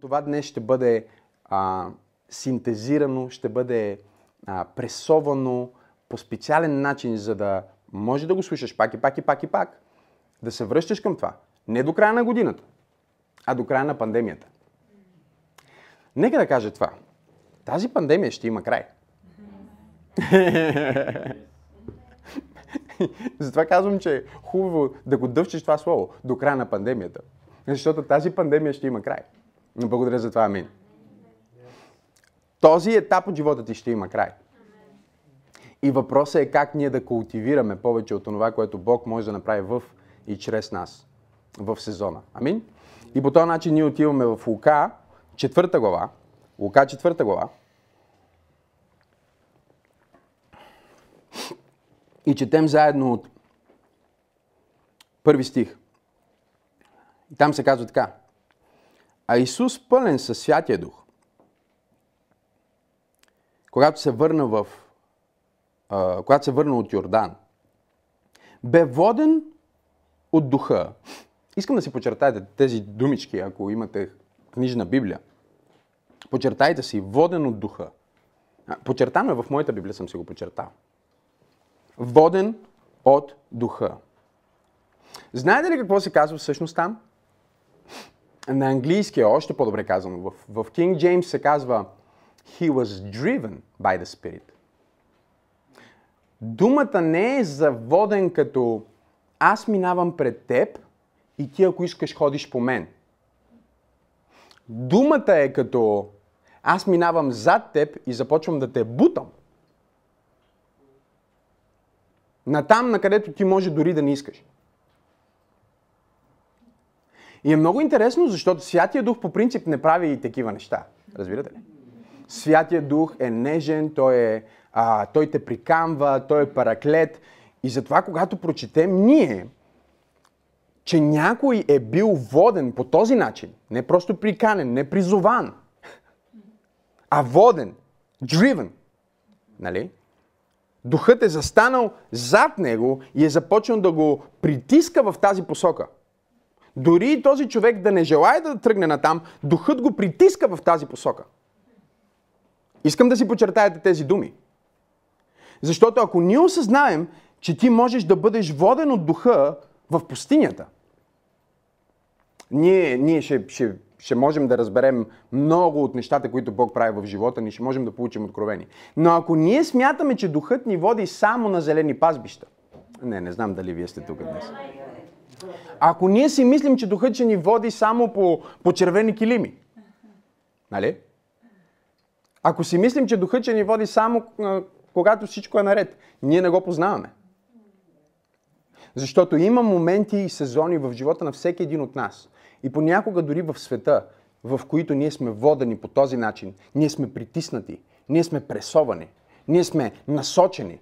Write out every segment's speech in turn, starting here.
Това днес ще бъде а, синтезирано, ще бъде а, пресовано по специален начин, за да може да го слушаш пак и пак и пак и пак, да се връщаш към това. Не до края на годината, а до края на пандемията. Нека да кажа това. Тази пандемия ще има край. Затова казвам, че е хубаво да го дъвчеш това слово до края на пандемията. Защото тази пандемия ще има край. Но благодаря за това, амин. Този етап от живота ти ще има край. И въпросът е как ние да култивираме повече от това, което Бог може да направи в и чрез нас в сезона. Амин? И по този начин ние отиваме в Лука, четвърта глава. Лука, четвърта глава. И четем заедно от първи стих. И там се казва така. А Исус пълен със Святия Дух, когато се върна в а, когато се върна от Йордан, бе воден от духа. Искам да си почертаете тези думички, ако имате книжна Библия. Почертайте си, воден от духа. Почертано е в моята Библия, съм си го почертал. Воден от духа. Знаете ли какво се казва всъщност там? На английски е още по-добре казано. В, в King James се казва He was driven by the Spirit. Думата не е заводен като аз минавам пред теб и ти ако искаш ходиш по мен. Думата е като аз минавам зад теб и започвам да те бутам. Натам, на където ти може дори да не искаш. И е много интересно, защото Святия Дух по принцип не прави и такива неща. Разбирате ли? Святия Дух е нежен, той, е, а, той те прикамва, той е параклет. И затова, когато прочетем ние, че някой е бил воден по този начин, не просто приканен, не призован, а воден, driven, нали? Духът е застанал зад него и е започнал да го притиска в тази посока. Дори и този човек да не желая да тръгне натам, духът го притиска в тази посока. Искам да си почертаете тези думи. Защото ако ние осъзнаем, че ти можеш да бъдеш воден от духа в пустинята, ние, ние ще, ще, ще можем да разберем много от нещата, които Бог прави в живота ни, ще можем да получим откровени. Но ако ние смятаме, че духът ни води само на зелени пазбища, не, не знам дали вие сте тук днес. Ако ние си мислим, че духът ще ни води само по, по червени килими, нали? Ако си мислим, че духът ще ни води само когато всичко е наред, ние не го познаваме. Защото има моменти и сезони в живота на всеки един от нас. И понякога дори в света, в които ние сме водени по този начин, ние сме притиснати, ние сме пресовани, ние сме насочени.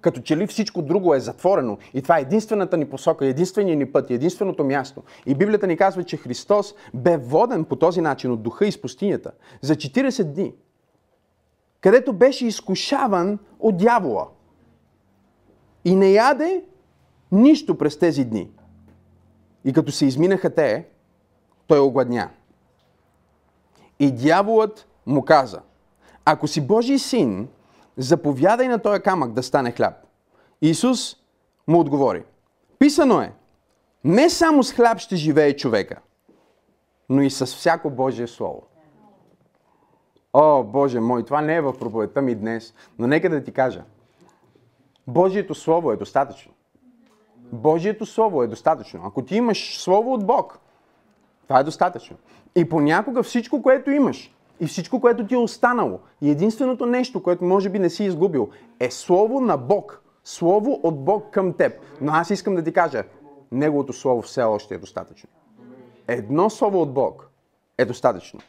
Като че ли всичко друго е затворено и това е единствената ни посока, единствения ни път, единственото място. И Библията ни казва, че Христос бе воден по този начин от духа из пустинята за 40 дни където беше изкушаван от дявола. И не яде нищо през тези дни. И като се изминаха те, той огладня. И дяволът му каза, ако си Божий син, заповядай на този камък да стане хляб. Исус му отговори, писано е, не само с хляб ще живее човека, но и с всяко Божие Слово. О, Боже мой, това не е в проповедта ми днес, но нека да ти кажа. Божието Слово е достатъчно. Божието Слово е достатъчно. Ако ти имаш Слово от Бог, това е достатъчно. И понякога всичко, което имаш, и всичко, което ти е останало, и единственото нещо, което може би не си изгубил, е Слово на Бог. Слово от Бог към теб. Но аз искам да ти кажа, Неговото Слово все още е достатъчно. Едно Слово от Бог е достатъчно.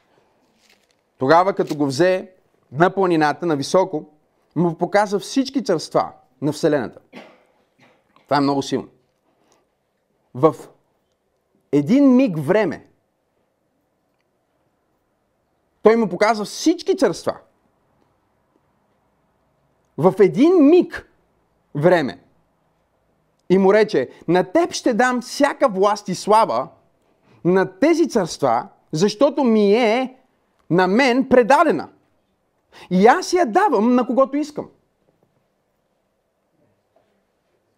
Тогава, като го взе на планината, на високо, му показа всички царства на Вселената. Това е много силно. В един миг време той му показва всички царства. В един миг време. И му рече, на теб ще дам всяка власт и слава на тези царства Защото ми е на мен предадена. И аз я давам на когото искам.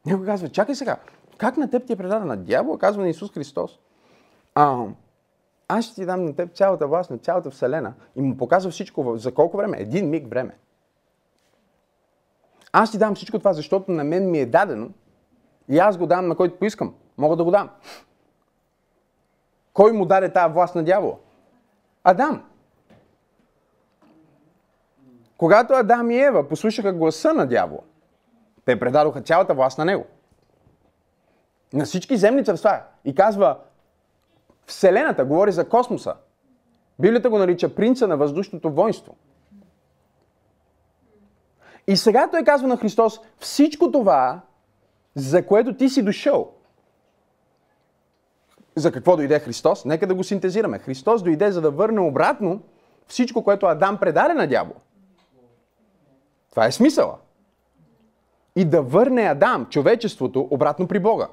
Някой казва, чакай сега, как на теб ти е предадена? Дявол казва на Исус Христос. А, аз ще ти дам на теб цялата власт на цялата Вселена. И му показва всичко. За колко време? Един миг време. Аз ти дам всичко това, защото на мен ми е дадено и аз го дам на който поискам. Мога да го дам. Кой му даде тази власт на дявола? Адам. Когато Адам и Ева послушаха гласа на дявола, те предадоха цялата власт на него. На всички земни царства. И казва, Вселената, говори за космоса. Библията го нарича принца на въздушното воинство. И сега той казва на Христос, всичко това, за което ти си дошъл, за какво дойде Христос? Нека да го синтезираме. Христос дойде за да върне обратно всичко, което Адам предаде на дявол. Това е смисъла. И да върне Адам, човечеството, обратно при Бога.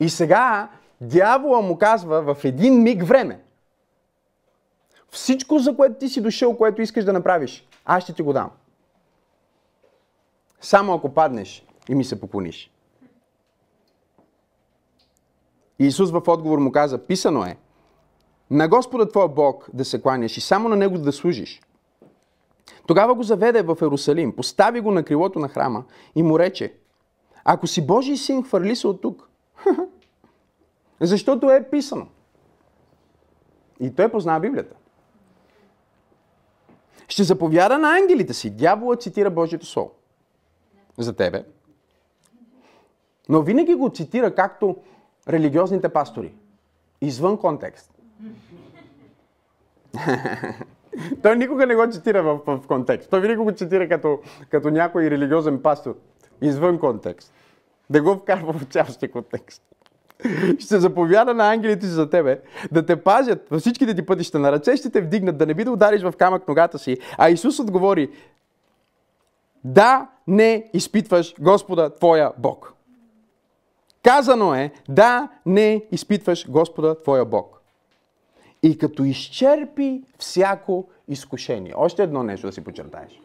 И сега дявола му казва в един миг време. Всичко, за което ти си дошъл, което искаш да направиш, аз ще ти го дам. Само ако паднеш и ми се поклониш. И Исус в отговор му каза, писано е, на Господа твоя Бог да се кланяш и само на Него да служиш. Тогава го заведе в Ерусалим, постави го на крилото на храма и му рече, ако си Божий син, хвърли се от тук. Защото е писано. И той познава Библията. Ще заповяда на ангелите си. Дяволът цитира Божието Слово. За тебе. Но винаги го цитира както религиозните пастори. Извън контекст. Той никога не го цитира в, в контекст. Той винаги го цитира като, като някой религиозен пастор. Извън контекст. Да го вкарва в цялостния контекст. Ще заповяда на ангелите си за тебе, да те пазят във всичките ти пътища, на ръце ще те вдигнат, да не би да удариш в камък ногата си. А Исус отговори, да не изпитваш Господа твоя Бог. Казано е, да не изпитваш Господа твоя Бог. И като изчерпи всяко изкушение. Още едно нещо да си подчертаеш.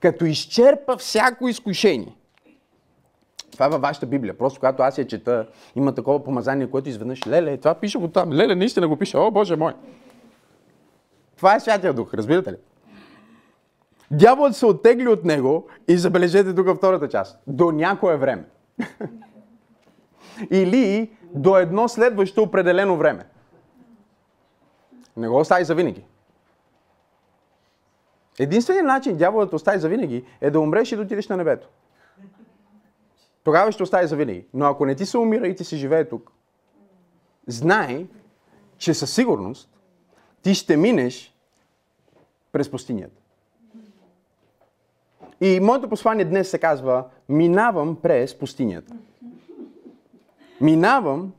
Като изчерпа всяко изкушение. Това е във вашата Библия. Просто когато аз я чета, има такова помазание, което изведнъж, леле, това пише го там. Леле, наистина го пише. О, Боже мой. Това е Святия Дух, разбирате ли? Дяволът се оттегли от него и забележете тук втората част. До някое време. Или до едно следващо определено време. Не го остави за винаги. Единственият начин дяволът остави за винаги е да умреш и да отидеш на небето. Тогава ще остави за винаги. Но ако не ти се умира и ти си живее тук, знай, че със сигурност ти ще минеш през пустинята. И моето послание днес се казва Минавам през пустинята. Минавам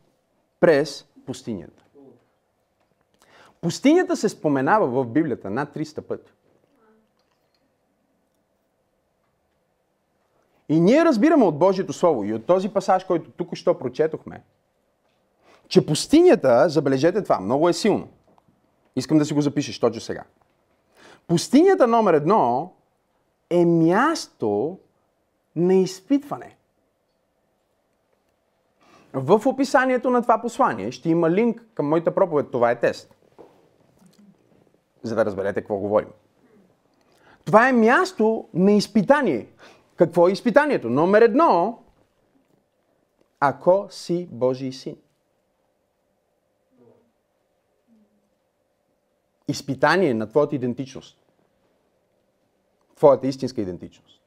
през пустинята. Пустинята се споменава в Библията над 300 пъти. И ние разбираме от Божието Слово и от този пасаж, който тук що прочетохме, че пустинята, забележете това, много е силно. Искам да си го запишеш точно сега. Пустинята номер едно е място на изпитване. В описанието на това послание ще има линк към моята проповед. Това е тест. За да разберете какво говорим. Това е място на изпитание. Какво е изпитанието? Номер едно, ако си Божий син. Изпитание на твоята идентичност. Твоята истинска идентичност.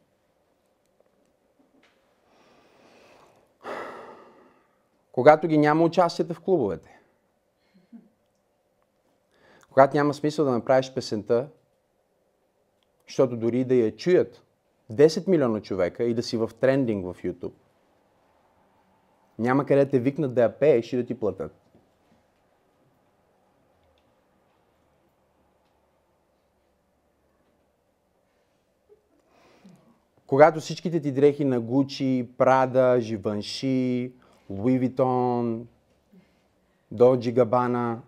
Когато ги няма участията в клубовете. Когато няма смисъл да направиш песента, защото дори да я чуят 10 милиона човека и да си в трендинг в YouTube. Няма къде те викнат да я пееш и да ти платят. Когато всичките ти дрехи на Гучи, Прада, Живанши, Луи Витон, до Джигабана,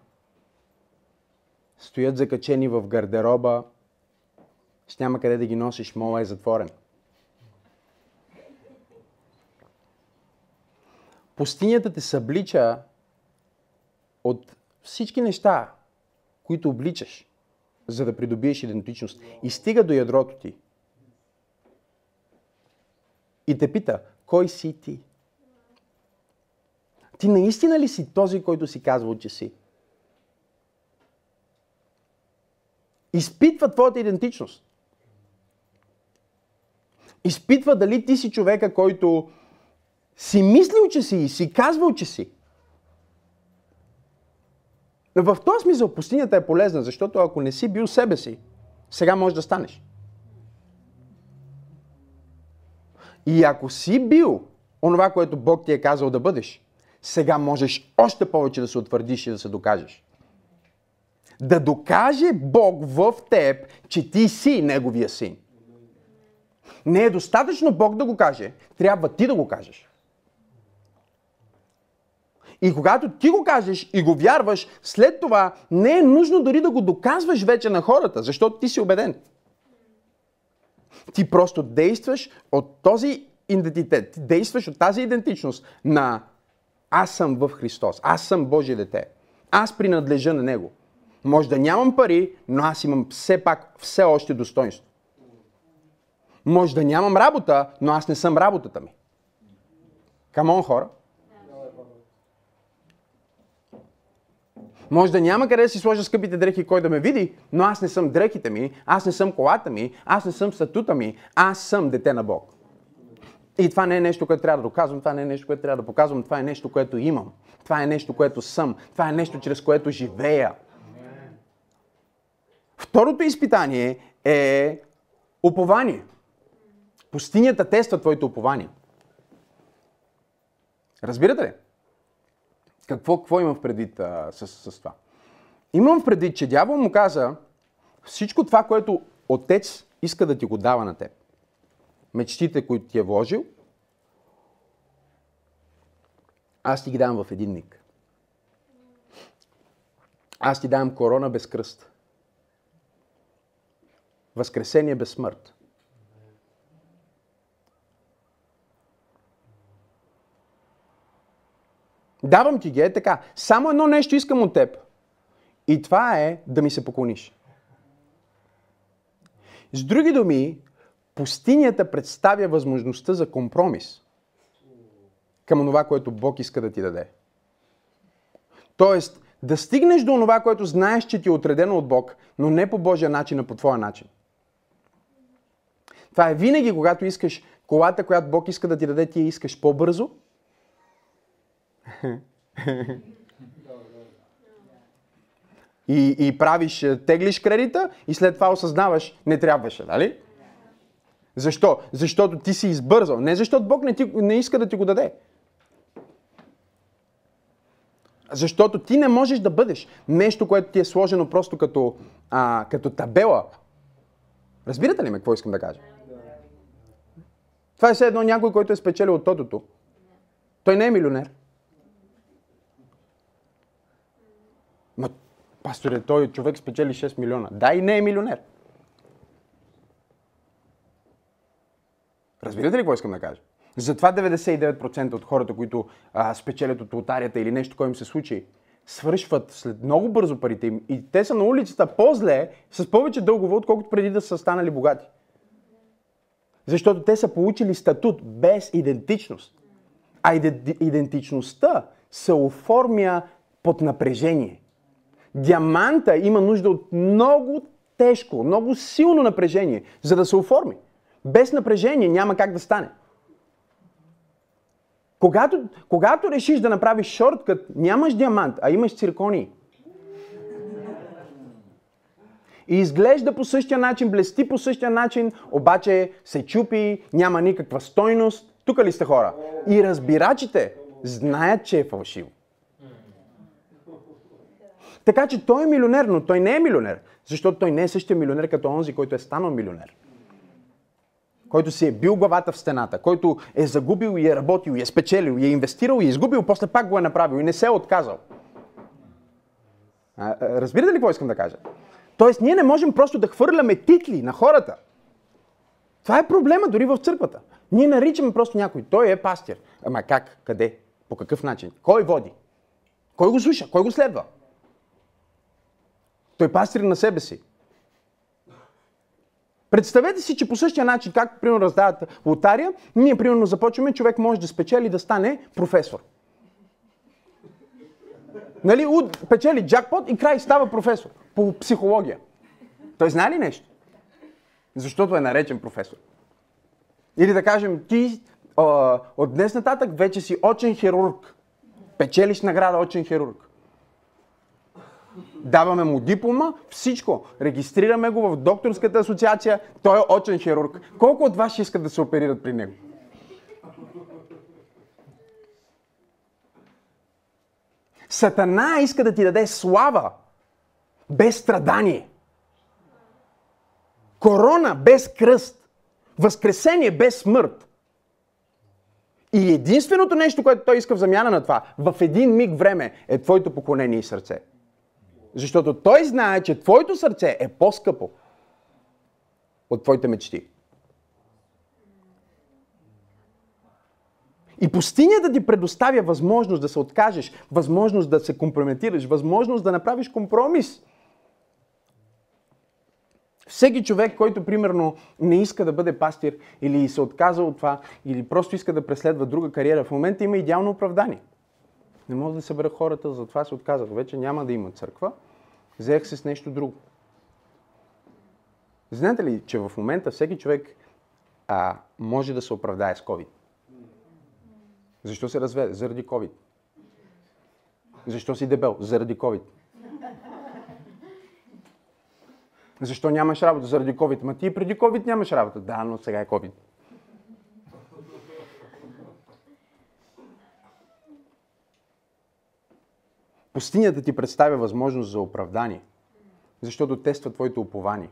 стоят закачени в гардероба, ще няма къде да ги носиш, мола е затворен. Пустинята те съблича от всички неща, които обличаш, за да придобиеш идентичност. И стига до ядрото ти. И те пита, кой си ти? Ти наистина ли си този, който си казвал, че си? Изпитва твоята идентичност. Изпитва дали ти си човека, който си мислил, че си и си казвал, че си. В този смисъл пустинята е полезна, защото ако не си бил себе си, сега можеш да станеш. И ако си бил онова, което Бог ти е казал да бъдеш, сега можеш още повече да се утвърдиш и да се докажеш. Да докаже Бог в теб, че ти си Неговия син. Не е достатъчно Бог да го каже, трябва ти да го кажеш. И когато ти го кажеш и го вярваш, след това не е нужно дори да го доказваш вече на хората, защото ти си убеден. Ти просто действаш от този идентитет, ти действаш от тази идентичност на аз съм в Христос, аз съм Божие дете, аз принадлежа на Него. Може да нямам пари, но аз имам все пак все още достоинство. Може да нямам работа, но аз не съм работата ми. Камон, хора. Може да няма къде да си сложа скъпите дрехи, кой да ме види, но аз не съм дрехите ми, аз не съм колата ми, аз не съм статута ми, аз съм дете на Бог. И това не е нещо, което трябва да доказвам, това не е нещо, което трябва да показвам, това е нещо, което имам. Това е нещо, което съм. Това е нещо, чрез което живея. Второто изпитание е упование. Пустинята тества твоето упование. Разбирате ли? Какво, какво имам в предвид а, с, с това? Имам в предвид, че дявол му каза всичко това, което отец иска да ти го дава на теб. Мечтите, които ти е вложил, аз ти ги давам в един миг. Аз ти давам корона без кръст. Възкресение без смърт. Давам ти ги, е така. Само едно нещо искам от теб. И това е да ми се поклониш. С други думи, пустинята представя възможността за компромис към това, което Бог иска да ти даде. Тоест, да стигнеш до това, което знаеш, че ти е отредено от Бог, но не по Божия начин, а по твоя начин. Това е винаги, когато искаш колата, която Бог иска да ти даде, ти я искаш по-бързо. И, и правиш, е, теглиш кредита и след това осъзнаваш, не трябваше, нали? Защо? Защото ти си избързал. Не защото Бог не, ти, не иска да ти го даде. Защото ти не можеш да бъдеш нещо, което ти е сложено просто като, а, като табела. Разбирате ли ме какво искам да кажа? Това е все едно някой, който е спечелил от тотото. Той не е милионер. Ма, пасторе, той човек спечели 6 милиона. Да, и не е милионер. Разбирате ли какво искам да кажа? Затова 99% от хората, които а, спечелят от лотарията или нещо, което им се случи, свършват след много бързо парите им и те са на улицата по-зле, с повече дългове, отколкото преди да са станали богати. Защото те са получили статут без идентичност. А идентичността се оформя под напрежение. Диаманта има нужда от много тежко, много силно напрежение, за да се оформи. Без напрежение няма как да стане. Когато, когато решиш да направиш шорткът, нямаш диамант, а имаш циркони. И изглежда по същия начин, блести по същия начин, обаче се чупи, няма никаква стойност. Тук ли сте хора? И разбирачите знаят, че е фалшиво. Така че той е милионер, но той не е милионер, защото той не е същия милионер като онзи, който е станал милионер който си е бил главата в стената, който е загубил и е работил, и е спечелил, и е инвестирал, и е изгубил, после пак го е направил и не се е отказал. А, разбирате ли какво искам да кажа? Тоест, ние не можем просто да хвърляме титли на хората. Това е проблема дори в църквата. Ние наричаме просто някой. Той е пастир. Ама как? Къде? По какъв начин? Кой води? Кой го слуша? Кой го следва? Той е пастир на себе си. Представете си, че по същия начин, както примерно раздават лотария, ние примерно започваме, човек може да спечели да стане професор. Нали, печели джакпот и край става професор по психология. Той знае ли нещо? Защото е наречен професор. Или да кажем, ти а, от днес нататък вече си очен хирург. Печелиш награда очен хирург. Даваме му диплома, всичко. Регистрираме го в докторската асоциация. Той е очен хирург. Колко от вас ще искат да се оперират при него? Сатана иска да ти даде слава без страдание. Корона без кръст. Възкресение без смърт. И единственото нещо, което той иска в замяна на това, в един миг време, е твоето поклонение и сърце. Защото той знае, че твоето сърце е по-скъпо от твоите мечти. И пустинята ти предоставя възможност да се откажеш, възможност да се компрометираш, възможност да направиш компромис. Всеки човек, който примерно не иска да бъде пастир или се отказа от това, или просто иска да преследва друга кариера, в момента има идеално оправдание. Не мога да събера хората, затова се отказах. Вече няма да има църква. Взех се с нещо друго. Знаете ли, че в момента всеки човек а, може да се оправдае с COVID? Защо се разведе? Заради COVID. Защо си дебел? Заради COVID. Защо нямаш работа? Заради COVID. Ма ти преди COVID нямаш работа. Да, но сега е COVID. Пустинята ти представя възможност за оправдание, защото тества твоето упование.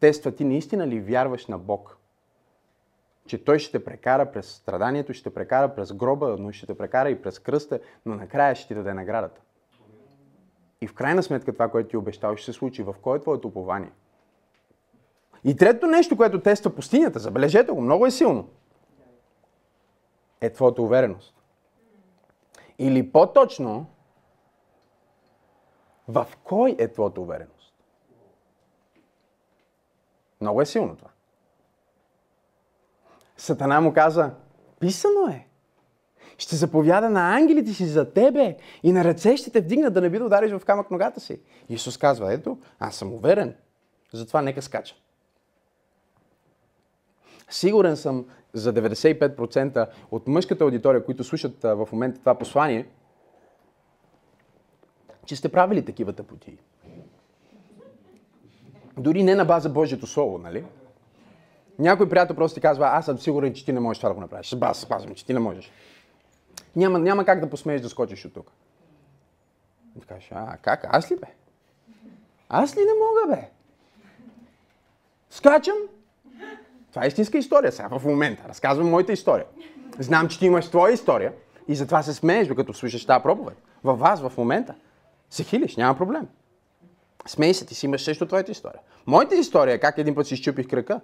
Тества ти наистина ли вярваш на Бог, че Той ще те прекара през страданието, ще те прекара през гроба, но ще те прекара и през кръста, но накрая ще ти даде наградата. И в крайна сметка това, което ти обещал, ще се случи. В кое е твоето упование? И третото нещо, което тества пустинята, забележете го, много е силно, е твоята увереност. Или по-точно, в кой е твоята увереност? Много е силно това. Сатана му каза, писано е. Ще заповяда на ангелите си за тебе и на ръце ще те вдигнат да не би да удариш в камък ногата си. Исус казва, ето, аз съм уверен, затова нека скача. Сигурен съм за 95% от мъжката аудитория, които слушат в момента това послание, че сте правили такива тъпоти. Дори не на база Божието Слово, нали? Някой приятел просто ти казва, аз съм сигурен, че ти не можеш това да го направиш. Аз спазвам, че ти не можеш. Няма, няма как да посмееш да скочиш от тук. И ти кажеш, а как? Аз ли бе? Аз ли не мога бе? Скачам. Това е истинска история сега в момента. Разказвам моята история. Знам, че ти имаш твоя история и затова се смееш, докато слушаш тази проповед. Във вас, в момента. Се хилиш, няма проблем. Смей се, ти си имаш също твоята история. Моята история е как един път си изчупих кръка.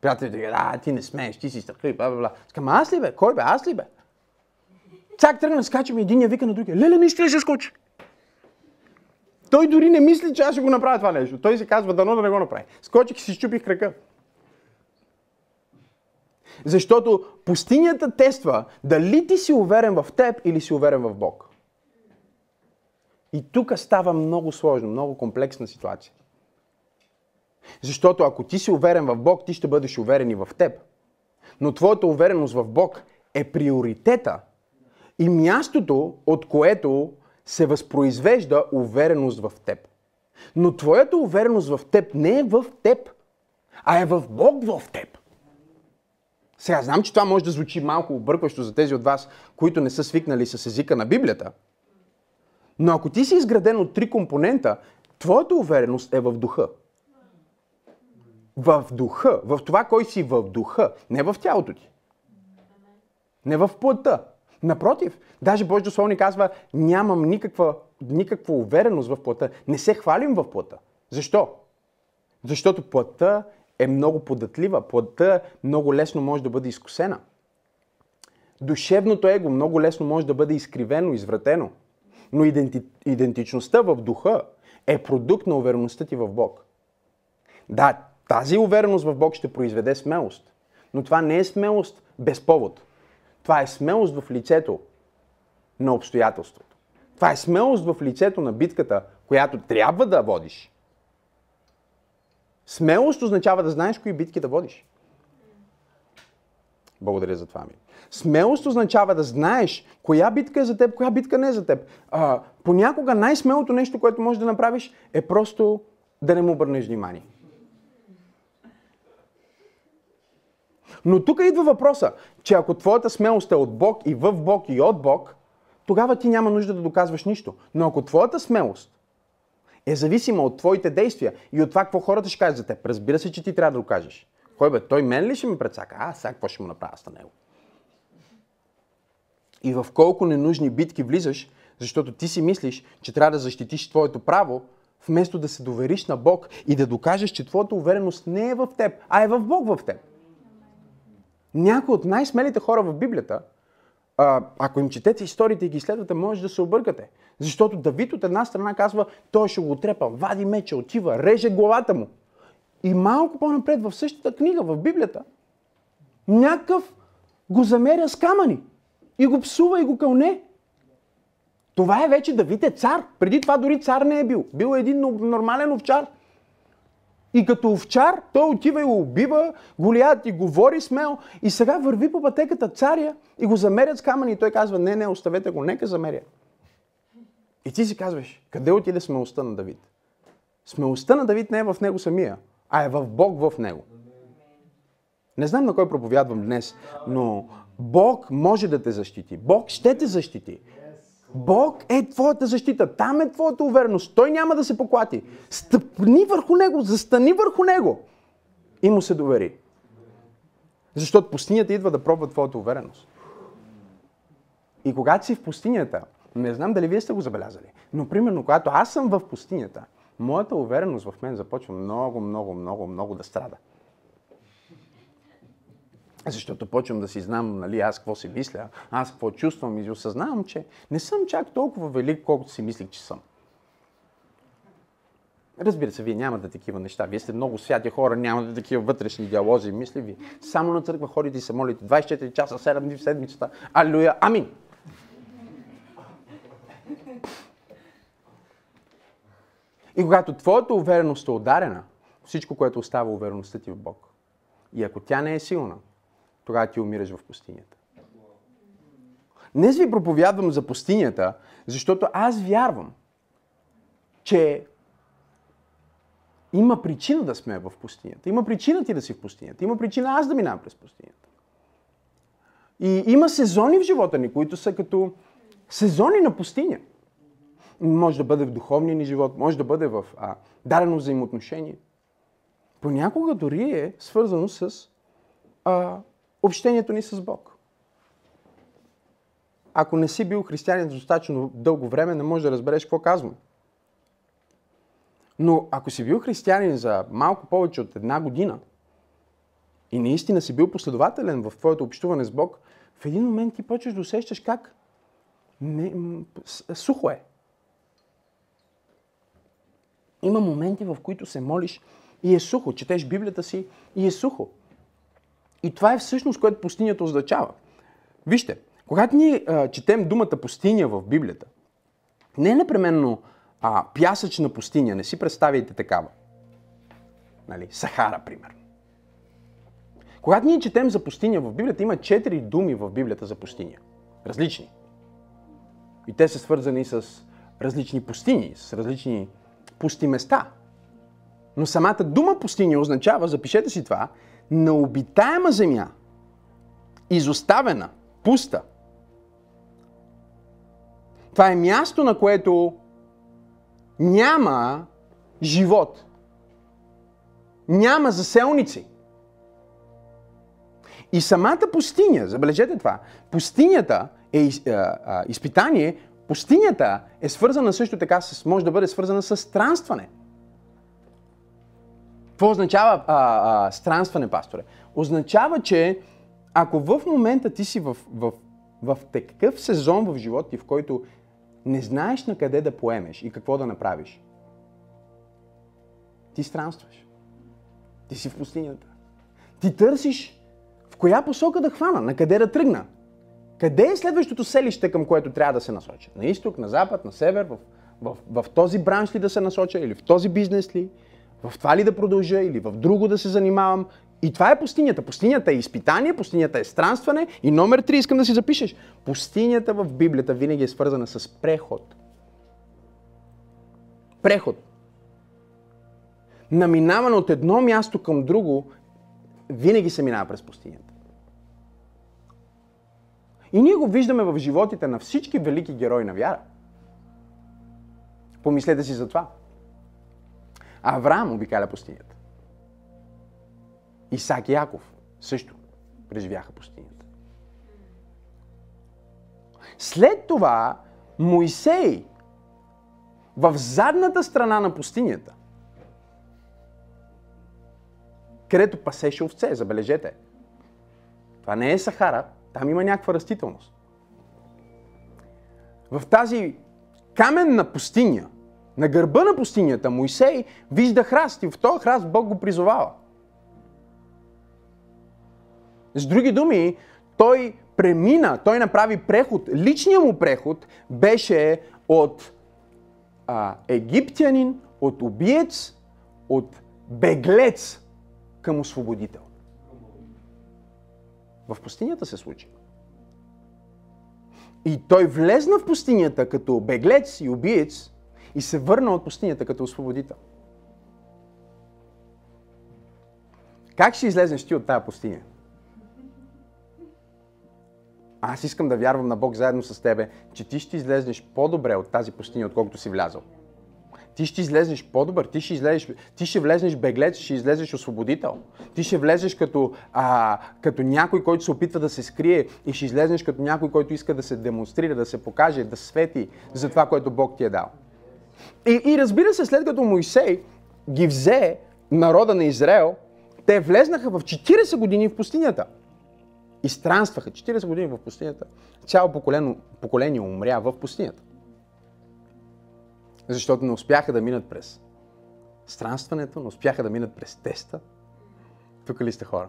Приятелите да, а, ти не смееш, ти си страхлив, бла, бла, бла. Скам, аз ли бе? Кой бе? Аз ли бе? Цак тръгна, скачаме, един я вика на другия. Леле, не ще скочи. Той дори не мисли, че аз ще го направя това нещо. Той се казва, дано да не го направи. Скочих и си щупих крака. Защото пустинята тества дали ти си уверен в теб или си уверен в Бог. И тук става много сложно, много комплексна ситуация. Защото ако ти си уверен в Бог, ти ще бъдеш уверен и в теб. Но твоята увереност в Бог е приоритета и мястото, от което се възпроизвежда увереност в теб. Но твоята увереност в теб не е в теб, а е в Бог в теб. Сега знам, че това може да звучи малко объркващо за тези от вас, които не са свикнали с езика на Библията. Но ако ти си изграден от три компонента, твоята увереност е в духа. В духа, в това, кой си в духа, не в тялото ти. Не в плътта. Напротив, даже Божието Слово ни казва, нямам никаква, никаква увереност в плътта. Не се хвалим в плътта. Защо? Защото плътта е много податлива. Плътта много лесно може да бъде изкусена. Душевното его много лесно може да бъде изкривено, извратено. Но иденти... идентичността в духа е продукт на увереността ти в Бог. Да, тази увереност в Бог ще произведе смелост. Но това не е смелост без повод. Това е смелост в лицето на обстоятелството. Това е смелост в лицето на битката, която трябва да водиш. Смелост означава да знаеш кои битки да водиш. Благодаря за това ми. Смелост означава да знаеш коя битка е за теб, коя битка не е за теб. А, понякога най-смелото нещо, което можеш да направиш, е просто да не му обърнеш внимание. Но тук идва въпроса, че ако твоята смелост е от Бог и в Бог и от Бог, тогава ти няма нужда да доказваш нищо. Но ако твоята смелост е зависима от твоите действия и от това какво хората ще кажат за теб, разбира се, че ти трябва да докажеш. Кой бе, той мен ли ще ми предсака? А, сега какво ще му направя с него? И в колко ненужни битки влизаш, защото ти си мислиш, че трябва да защитиш твоето право, вместо да се довериш на Бог и да докажеш, че твоята увереност не е в теб, а е в Бог в теб. Някои от най-смелите хора в Библията, ако им четете историите и ги изследвате, може да се объркате. Защото Давид от една страна казва, той ще го отрепа, вади меча, отива, реже главата му. И малко по-напред в същата книга, в Библията, някакъв го замеря с камъни и го псува и го кълне. Това е вече Давид е цар. Преди това дори цар не е бил. Бил е един нормален овчар. И като овчар, той отива и убива, Голият и говори смело. И сега върви по пътеката царя и го замерят с камъни. И той казва, не, не, оставете го, нека замеря. И ти си казваш, къде отиде смелостта на Давид? Смелостта на Давид не е в него самия, а е в Бог в него. Не знам на кой проповядвам днес, но Бог може да те защити. Бог ще те защити. Бог е твоята защита. Там е твоята увереност. Той няма да се поклати. Стъпни върху него, застани върху него и му се довери. Защото пустинята идва да пробва твоята увереност. И когато си в пустинята, не знам дали вие сте го забелязали, но примерно когато аз съм в пустинята, моята увереност в мен започва много, много, много, много да страда. Защото почвам да си знам, нали, аз какво си мисля, аз какво чувствам и осъзнавам, че не съм чак толкова велик, колкото си мислих, че съм. Разбира се, вие нямате такива неща. Вие сте много святи хора, нямате такива вътрешни диалози, мисли ви. Само на църква ходите и се молите 24 часа, 7 дни в седмицата. Алилуя, амин! И когато твоята увереност е ударена, всичко, което остава увереността ти в Бог. И ако тя не е силна, тогава ти умираш в пустинята. Днес ви проповядвам за пустинята, защото аз вярвам, че има причина да сме в пустинята. Има причина ти да си в пустинята. Има причина аз да минавам през пустинята. И има сезони в живота ни, които са като сезони на пустиня. Може да бъде в духовния ни живот, може да бъде в а, дадено взаимоотношение. Понякога дори е свързано с а, общението ни с Бог. Ако не си бил християнин достатъчно дълго време, не можеш да разбереш какво казвам. Но ако си бил християнин за малко повече от една година и наистина си бил последователен в твоето общуване с Бог, в един момент ти почваш да усещаш как не, сухо е. Има моменти, в които се молиш и е сухо. Четеш Библията си и е сухо. И това е всъщност, което пустинята означава. Вижте, когато ние а, четем думата пустиня в Библията, не е непременно а, пясъчна пустиня, не си представяйте такава. Нали, Сахара, примерно. Когато ние четем за пустиня в Библията, има четири думи в Библията за пустиня. Различни. И те са свързани с различни пустини, с различни пусти места. Но самата дума пустиня означава, запишете си това, на обитаема земя, изоставена, пуста. Това е място, на което няма живот. Няма заселници. И самата пустиня, забележете това, пустинята е а, изпитание, пустинята е свързана също така, с, може да бъде свързана с странстване. Какво означава а, а, странстване, пасторе? Означава, че ако в момента ти си в, в, в такъв сезон в живота ти, в който не знаеш на къде да поемеш и какво да направиш, ти странстваш. Ти си в пустинята. Ти търсиш в коя посока да хвана, на къде да тръгна. Къде е следващото селище, към което трябва да се насоча? На изток, на запад, на север, в, в, в, този бранш ли да се насоча, или в този бизнес ли, в това ли да продължа, или в друго да се занимавам. И това е пустинята. Пустинята е изпитание, пустинята е странстване. И номер три искам да си запишеш. Пустинята в Библията винаги е свързана с преход. Преход. Наминаване от едно място към друго винаги се минава през пустинята. И ние го виждаме в животите на всички велики герои на вяра. Помислете си за това. Авраам обикаля пустинята. Исак и Яков също преживяха пустинята. След това Моисей в задната страна на пустинята, където пасеше овце, забележете. Това не е Сахара, там има някаква растителност. В тази каменна пустиня, на гърба на пустинята, Моисей вижда храст и в този храст Бог го призовава. С други думи, той премина, той направи преход. Личният му преход беше от а, египтянин, от убиец, от беглец към освободител. В пустинята се случи. И той влезна в пустинята като беглец и убиец и се върна от пустинята като освободител. Как ще излезеш ти от тази пустиня? Аз искам да вярвам на Бог заедно с тебе, че ти ще излезнеш по-добре от тази пустиня, отколкото си влязал. Ти ще излезеш по-добър, ти ще, излезеш, ти ще влезнеш беглец, ще излезеш освободител. Ти ще влезеш като, а, като някой, който се опитва да се скрие и ще излезнеш като някой, който иска да се демонстрира, да се покаже, да свети за това, което Бог ти е дал. И, и разбира се, след като Моисей ги взе народа на Израел, те влезнаха в 40 години в пустинята. И странстваха 40 години в пустинята. Цяло поколение, поколение умря в пустинята. Защото не успяха да минат през странстването, не успяха да минат през теста. Тук ли сте хора?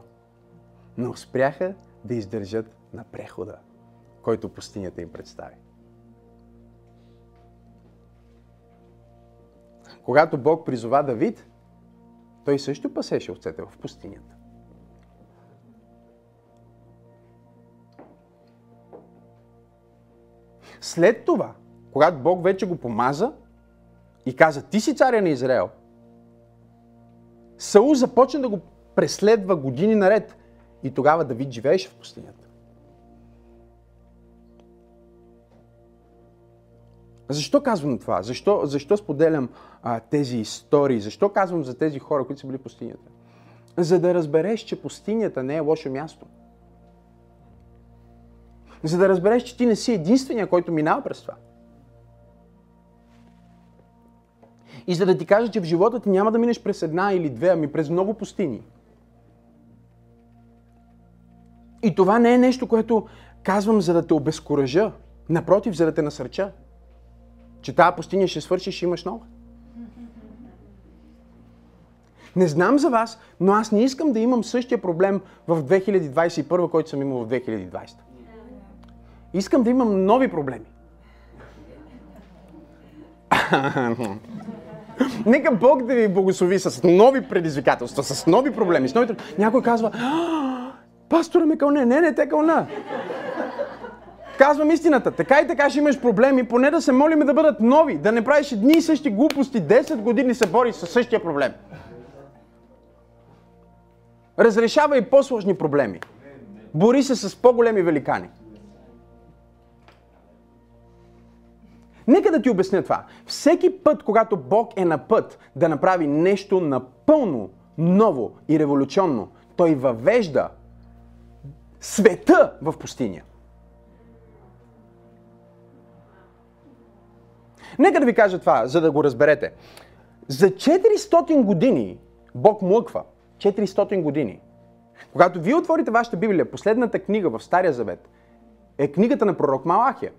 Не успяха да издържат на прехода, който пустинята им представи. Когато Бог призова Давид, той също пасеше овцете в пустинята. След това, когато Бог вече го помаза и каза, ти си царя на Израел, Саул започна да го преследва години наред и тогава Давид живееше в пустинята. Защо казвам това? Защо, защо споделям а, тези истории? Защо казвам за тези хора, които са били пустинята? За да разбереш, че пустинята не е лошо място. За да разбереш, че ти не си единствения, който минава през това. И за да ти кажа, че в живота ти няма да минеш през една или две, ами през много пустини. И това не е нещо, което казвам за да те обезкуража. Напротив, за да те насърча че тази пустиня ще свърши, ще имаш нова. Не знам за вас, но аз не искам да имам същия проблем в 2021, който съм имал в 2020. Искам да имам нови проблеми. Нека Бог да ви благослови с нови предизвикателства, с нови проблеми. С нови... Някой казва, пастора ме кълне. Не, не те кълна. Казвам истината. Така и така ще имаш проблеми, поне да се молим да бъдат нови, да не правиш едни и същи глупости. 10 години се бориш със същия проблем. Разрешава и по-сложни проблеми. Бори се с по-големи великани. Нека да ти обясня това. Всеки път, когато Бог е на път да направи нещо напълно ново и революционно, Той въвежда света в пустиня. Нека да ви кажа това, за да го разберете. За 400 години Бог млъква. 400 години. Когато вие отворите вашата Библия, последната книга в Стария Завет е книгата на пророк Малахия.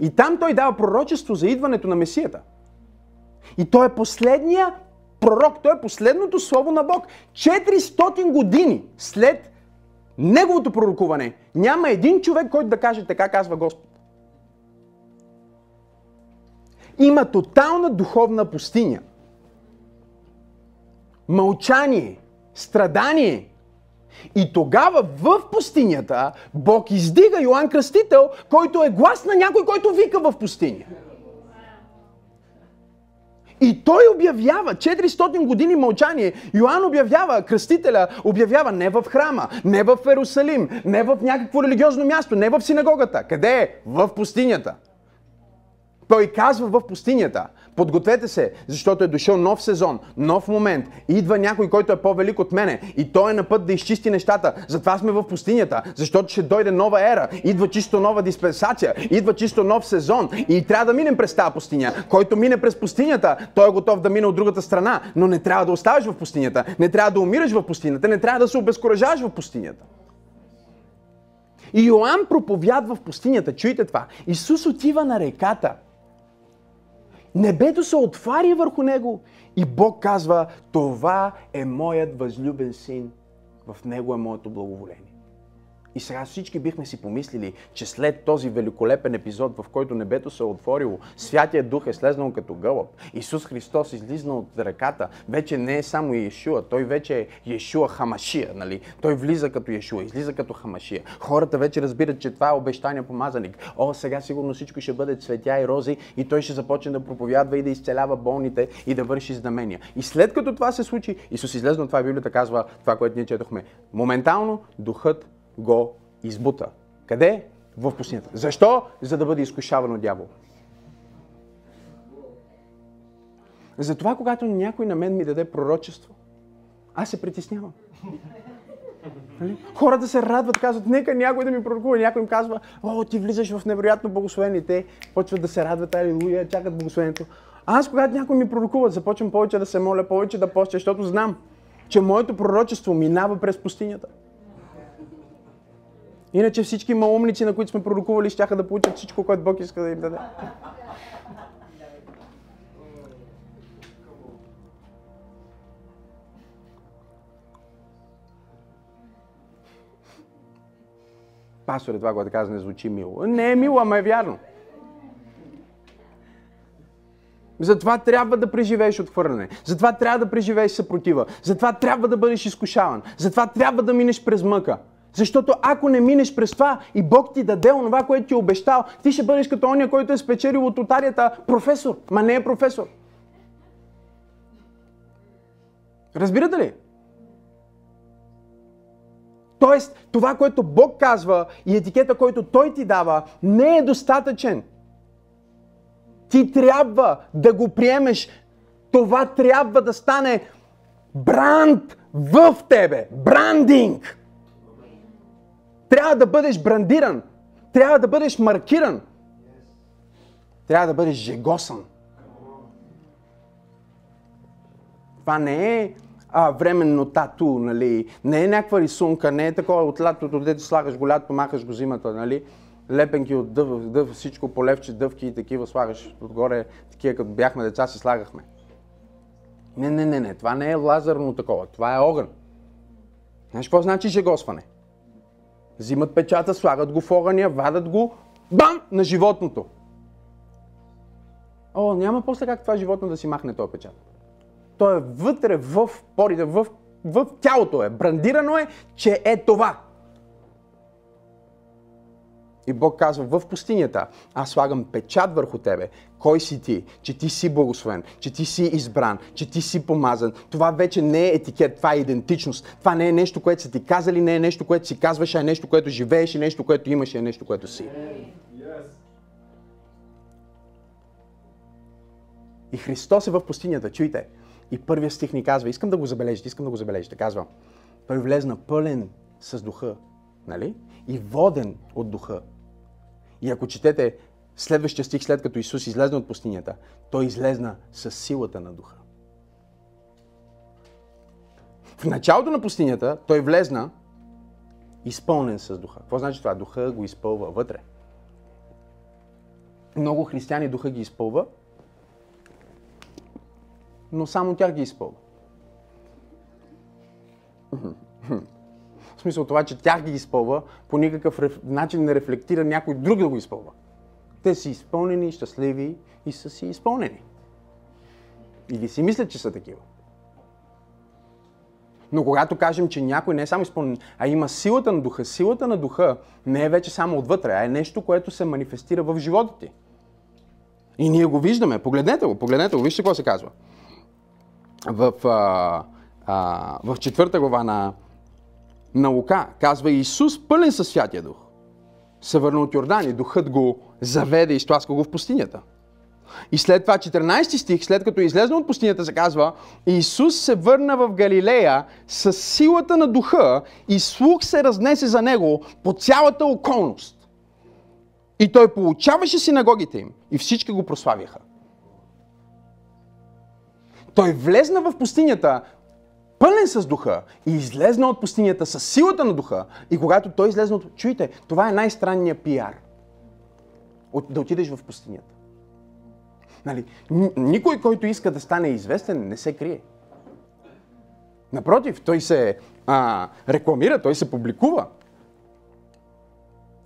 И там той дава пророчество за идването на Месията. И той е последния пророк, той е последното слово на Бог. 400 години след неговото пророкуване няма един човек, който да каже така казва Господ. Има тотална духовна пустиня. Мълчание, страдание. И тогава в пустинята Бог издига Йоанн Кръстител, който е глас на някой, който вика в пустиня. И той обявява 400 години мълчание. Йоанн обявява, кръстителя обявява не в храма, не в Ерусалим, не в някакво религиозно място, не в синагогата. Къде е? В пустинята. Той казва в пустинята, подгответе се, защото е дошъл нов сезон, нов момент. Идва някой, който е по-велик от мене и той е на път да изчисти нещата. Затова сме в пустинята, защото ще дойде нова ера, идва чисто нова диспенсация, идва чисто нов сезон и трябва да минем през тази пустиня. Който мине през пустинята, той е готов да мине от другата страна, но не трябва да оставаш в пустинята, не трябва да умираш в пустинята, не трябва да се обезкуражаваш в пустинята. И Йоанн проповядва в пустинята. Чуйте това. Исус отива на реката – Небето се отваря върху него и Бог казва, това е моят възлюбен син, в него е моето благоволение. И сега всички бихме си помислили, че след този великолепен епизод, в който небето се е отворило, Святия Дух е слезнал като гълъб, Исус Христос излизна от ръката, вече не е само Иешуа, той вече е Иешуа Хамашия, нали? Той влиза като Иешуа, излиза като Хамашия. Хората вече разбират, че това е обещания помазаник. О, сега сигурно всичко ще бъде цветя и рози и той ще започне да проповядва и да изцелява болните и да върши знамения. И след като това се случи, Исус излезна от това, Библията казва това, което ние четохме. Моментално духът го избута. Къде? В пустинята. Защо? За да бъде изкушаван от дявол. Затова, когато някой на мен ми даде пророчество, аз се притеснявам. Нали? Хората се радват, казват, нека някой да ми пророкува. Някой им казва, о, ти влизаш в невероятно благословение. Те почват да се радват, алилуя, чакат благословението. Аз, когато някой ми пророкува, започвам повече да се моля, повече да постя, защото знам, че моето пророчество минава през пустинята. Иначе всички малумници, на които сме пророкували, ще да получат всичко, което Бог иска да им даде. Пасторе, това, което каза, не звучи мило. Не е мило, ама е вярно. Затова трябва да преживееш отхвърляне. Затова трябва да преживееш съпротива. Затова трябва да бъдеш изкушаван. Затова трябва да минеш през мъка. Защото ако не минеш през това и Бог ти даде онова, което ти е обещал, ти ще бъдеш като ония, който е спечелил от лотарията професор. Ма не е професор. Разбирате ли? Тоест, това, което Бог казва и етикета, който Той ти дава, не е достатъчен. Ти трябва да го приемеш. Това трябва да стане бранд в тебе. Брандинг. Трябва да бъдеш брандиран. Трябва да бъдеш маркиран. Трябва да бъдеш жегосан. Това не е а, временно тату, нали? Не е някаква рисунка, не е такова от лятото, дето слагаш го лято, махаш го зимата, нали? Лепенки от дъв, дъв, всичко по левче, дъвки и такива слагаш отгоре, такива като бяхме деца си слагахме. Не, не, не, не, това не е лазерно такова, това е огън. Знаеш какво значи жегосване? Взимат печата, слагат го в огъня, вадат го, бам, на животното. О, няма после как това животно да си махне този печат. То е вътре в порите, в, в тялото е. Брандирано е, че е това. И Бог казва, в пустинята аз слагам печат върху тебе. Кой си ти? Че ти си благословен, че ти си избран, че ти си помазан. Това вече не е етикет, това е идентичност. Това не е нещо, което са ти казали, не е нещо, което си казваш, а е нещо, което живееш, и нещо, което имаш, и е нещо, което си. И Христос е в пустинята, чуйте. И първият стих ни казва, искам да го забележите, искам да го забележите, казва, той влезна пълен с духа Нали? И воден от духа. И ако четете следващия стих, след като Исус излезна от пустинята, той излезна с силата на духа. В началото на пустинята той влезна изпълнен с духа. Какво значи това? Духа го изпълва вътре. Много християни духа ги изпълва, но само тях ги изпълва. В смисъл това, че тях ги изпълва, по никакъв начин не рефлектира някой друг да го изпълва. Те са изпълнени, щастливи и са си изпълнени. Или си мислят, че са такива. Но когато кажем, че някой не е само изпълнен, а има силата на духа, силата на духа не е вече само отвътре, а е нещо, което се манифестира в живота ти. И ние го виждаме. Погледнете го, погледнете го, вижте какво се казва. В, а, а, в четвърта глава на, на Лука казва Исус пълен със Святия Дух. Се върна от Йордан и Духът го заведе и стласка го в пустинята. И след това 14 стих, след като е излезна от пустинята, се казва Исус се върна в Галилея с силата на духа и слух се разнесе за него по цялата околност. И той получаваше синагогите им и всички го прославяха. Той влезна в пустинята пълен с духа и излезна от пустинята с силата на духа. И когато той излезна от... Чуйте, това е най-странният пиар. Да отидеш в пустинята. Нали, никой, който иска да стане известен, не се крие. Напротив, той се а, рекламира, той се публикува.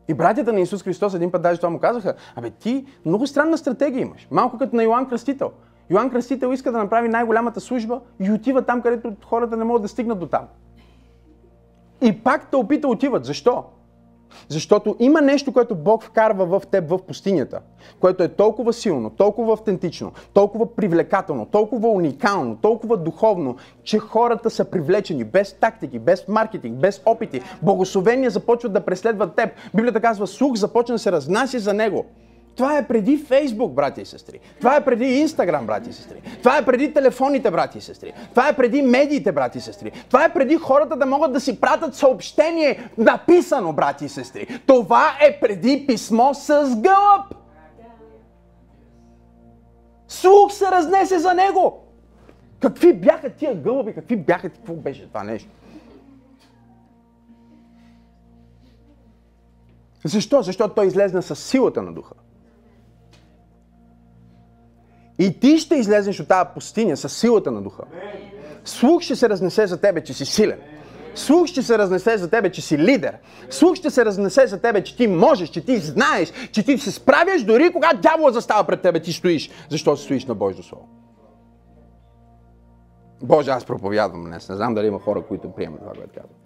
И братята на Исус Христос един път даже това му казаха, абе ти много странна стратегия имаш. Малко като на Йоанн Кръстител. Йоанн Кръстител иска да направи най-голямата служба и отива там, където хората не могат да стигнат до там. И пак те опита отиват. Защо? Защото има нещо, което Бог вкарва в теб в пустинята, което е толкова силно, толкова автентично, толкова привлекателно, толкова уникално, толкова духовно, че хората са привлечени без тактики, без маркетинг, без опити. Богословения започват да преследват теб. Библията казва, слух започна да се разнася за него. Това е преди Фейсбук, брати и сестри. Това е преди Инстаграм, брати и сестри. Това е преди телефоните, брати и сестри. Това е преди медиите, брати и сестри. Това е преди хората да могат да си пратят съобщение написано, брати и сестри. Това е преди писмо с гълъб. Слух се разнесе за него. Какви бяха тия гълъби? Какви бяха? Какво беше това нещо? Защо? Защото той излезна с силата на духа. И ти ще излезеш от тази пустиня с силата на духа. Слух ще се разнесе за тебе, че си силен. Слух ще се разнесе за тебе, че си лидер. Слух ще се разнесе за тебе, че ти можеш, че ти знаеш, че ти се справяш дори когато дявола застава пред тебе, ти стоиш. Защо се стоиш на Божието Слово? Боже, аз проповядвам днес. Не знам дали има хора, които приемат това, което казвам.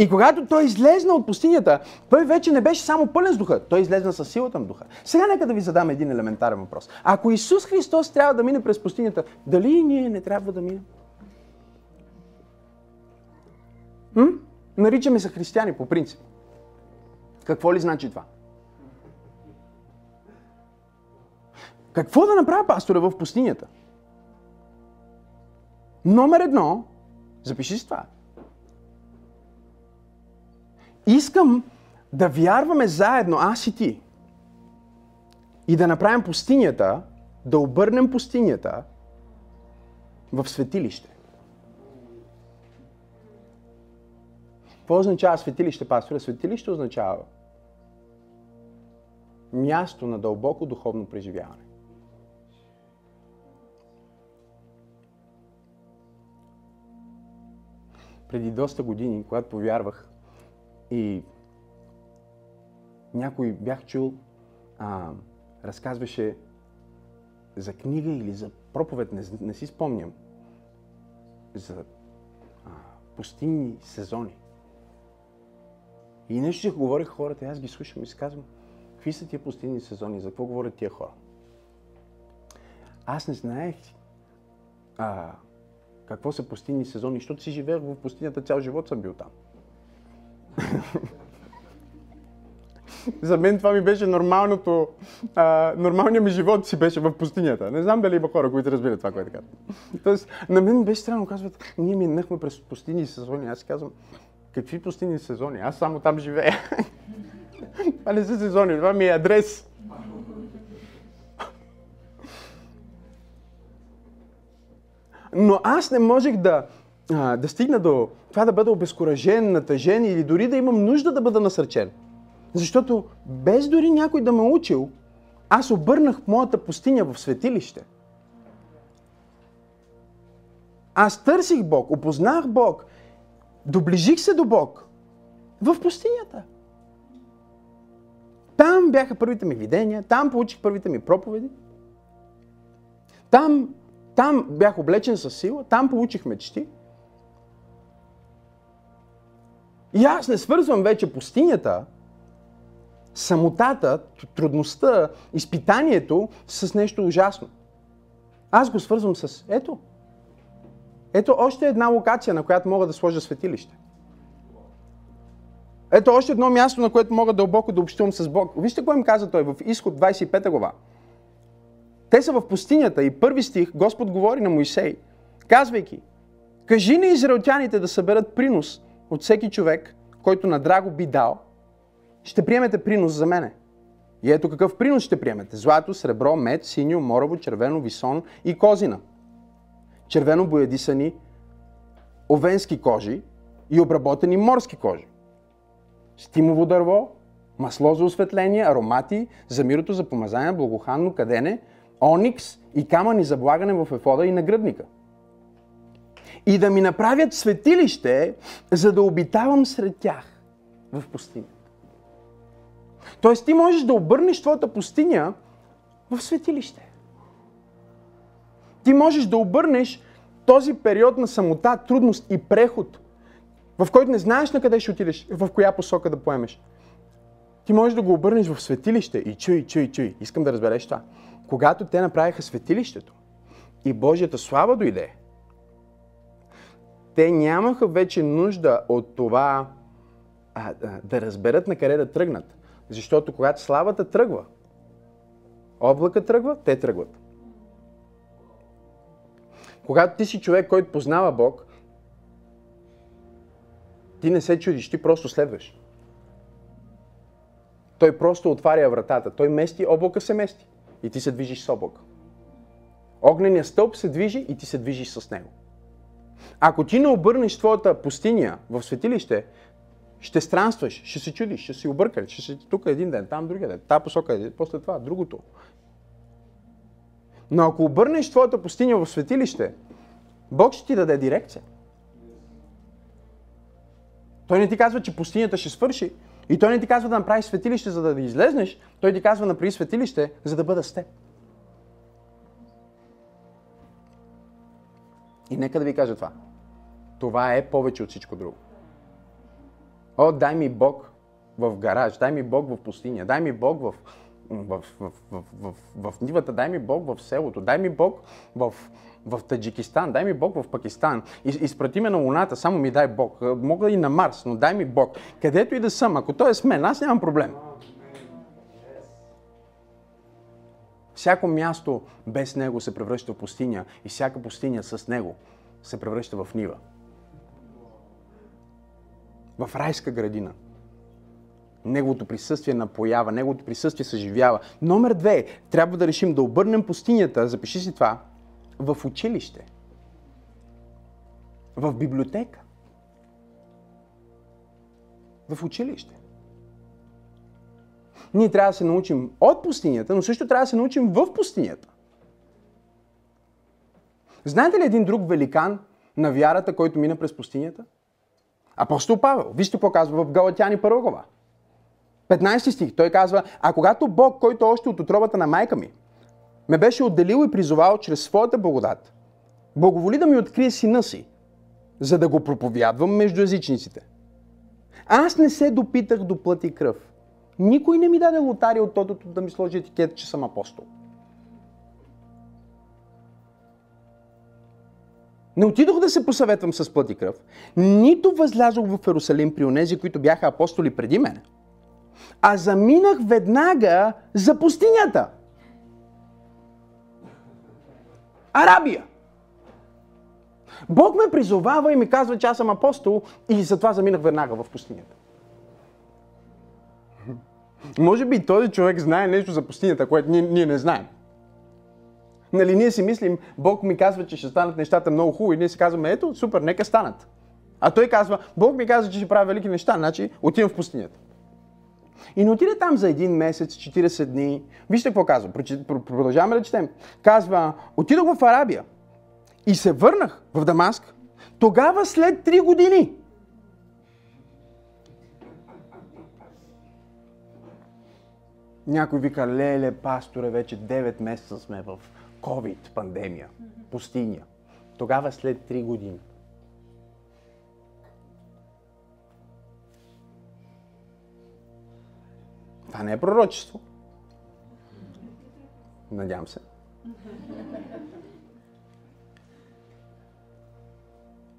И когато той излезна от пустинята, той вече не беше само пълен с духа, той излезна с силата на духа. Сега нека да ви задам един елементарен въпрос. Ако Исус Христос трябва да мине през пустинята, дали и ние не трябва да минем? М? Наричаме се християни по принцип. Какво ли значи това? Какво да направя пастора в пустинята? Номер едно, запиши си това. Искам да вярваме заедно, аз и ти, и да направим пустинята, да обърнем пустинята в светилище. Какво означава светилище, пасторе? Светилище означава място на дълбоко духовно преживяване. Преди доста години, когато повярвах, и някой бях чул, а, разказваше за книга или за проповед, не, не си спомням, за а, пустинни сезони. И нещо ще говорих хората, аз ги слушам и си казвам, какви са тия пустинни сезони, за какво говорят тия хора? Аз не знаех а, какво са пустинни сезони, защото си живеех в пустинята, цял живот съм бил там. За мен това ми беше нормалното, а, нормалният ми живот си беше в пустинята. Не знам дали има хора, които разбират това, което казвам. Тоест, на мен беше странно, казват, ние минахме през пустини сезони. Аз казвам, Какви пустини сезони? Аз само там живея. това не са сезони, това ми е адрес. Но аз не можех да, а, да стигна до това да бъда обезкуражен, натъжен или дори да имам нужда да бъда насърчен. Защото без дори някой да ме учил, аз обърнах моята пустиня в светилище. Аз търсих Бог, опознах Бог, доближих се до Бог в пустинята. Там бяха първите ми видения, там получих първите ми проповеди. Там, там бях облечен със сила, там получих мечти. И аз не свързвам вече пустинята, самотата, трудността, изпитанието с нещо ужасно. Аз го свързвам с ето. Ето още една локация, на която мога да сложа светилище. Ето още едно място, на което мога дълбоко да общувам с Бог. Вижте какво им каза той в изход 25 глава. Те са в пустинята и първи стих Господ говори на Моисей, казвайки, кажи на израелтяните да съберат принос от всеки човек, който на драго би дал, ще приемете принос за мене. И ето какъв принос ще приемете. Злато, сребро, мед, синьо, морово, червено, висон и козина. Червено боядисани овенски кожи и обработени морски кожи. Стимово дърво, масло за осветление, аромати, за мирото, за помазание, благоханно кадене, оникс и камъни за благане в ефода и нагръдника. И да ми направят светилище, за да обитавам сред тях в пустиня. Тоест ти можеш да обърнеш твоята пустиня в светилище. Ти можеш да обърнеш този период на самота, трудност и преход, в който не знаеш на къде ще отидеш, в коя посока да поемеш. Ти можеш да го обърнеш в светилище и чуй, чуй, чуй. Искам да разбереш това. Когато те направиха светилището и Божията слава дойде, те нямаха вече нужда от това а, да разберат на къде да тръгнат. Защото когато славата тръгва, облака тръгва, те тръгват. Когато ти си човек, който познава Бог, ти не се чудиш, ти просто следваш. Той просто отваря вратата. Той мести, облака се мести. И ти се движиш с облака. Огненият стълб се движи и ти се движиш с него. Ако ти не обърнеш твоята пустиня в светилище, ще странстваш, ще се чудиш, ще си объркаш, ще си тук един ден, там другия ден, тази посока, е, после това, другото. Но ако обърнеш твоята пустиня в светилище, Бог ще ти даде дирекция. Той не ти казва, че пустинята ще свърши. И той не ти казва да направиш светилище, за да излезнеш. Той ти казва направи светилище, за да бъда с теб. И нека да ви кажа това. Това е повече от всичко друго. О, дай ми Бог в гараж, дай ми Бог в пустиня, дай ми Бог в, в, в, в, в, в, нивата, дай ми Бог в селото, дай ми Бог в, в Таджикистан, дай ми Бог в Пакистан, изпрати ме на Луната, само ми дай Бог. Мога и на Марс, но дай ми Бог. Където и да съм, ако той е с мен, аз нямам проблем. Всяко място без него се превръща в пустиня и всяка пустиня с него се превръща в нива. В райска градина. Неговото присъствие напоява, Неговото присъствие съживява. Номер две, трябва да решим да обърнем пустинята, запиши си това, в училище, в библиотека, в училище. Ние трябва да се научим от пустинята, но също трябва да се научим в пустинята. Знаете ли един друг великан на вярата, който мина през пустинята? Апостол Павел. Вижте какво казва в Галатяни 1 глава. 15 стих. Той казва, а когато Бог, който още от отробата на майка ми, ме беше отделил и призовал чрез своята благодат, благоволи да ми открие сина си, за да го проповядвам между езичниците. Аз не се допитах до плът и кръв. Никой не ми даде лотария от тотото да ми сложи етикет, че съм апостол. Не отидох да се посъветвам с плът и кръв, нито възлязох в Ерусалим при онези, които бяха апостоли преди мен, а заминах веднага за пустинята – Арабия. Бог ме призовава и ми казва, че аз съм апостол и затова заминах веднага в пустинята. Може би този човек знае нещо за пустинята, което ние, ние не знаем. Нали, ние си мислим, Бог ми казва, че ще станат нещата много хубави ние си казваме, ето, супер, нека станат. А той казва, Бог ми казва, че ще прави велики неща, значи отивам в пустинята. И не отиде там за един месец, 40 дни. Вижте какво казва. Продължаваме да четем. Казва, отидох в Арабия и се върнах в Дамаск. Тогава след 3 години. Някой вика, леле, пасторе, вече 9 месеца сме в COVID, пандемия, пустиня. Тогава след 3 години. Това не е пророчество. Надявам се.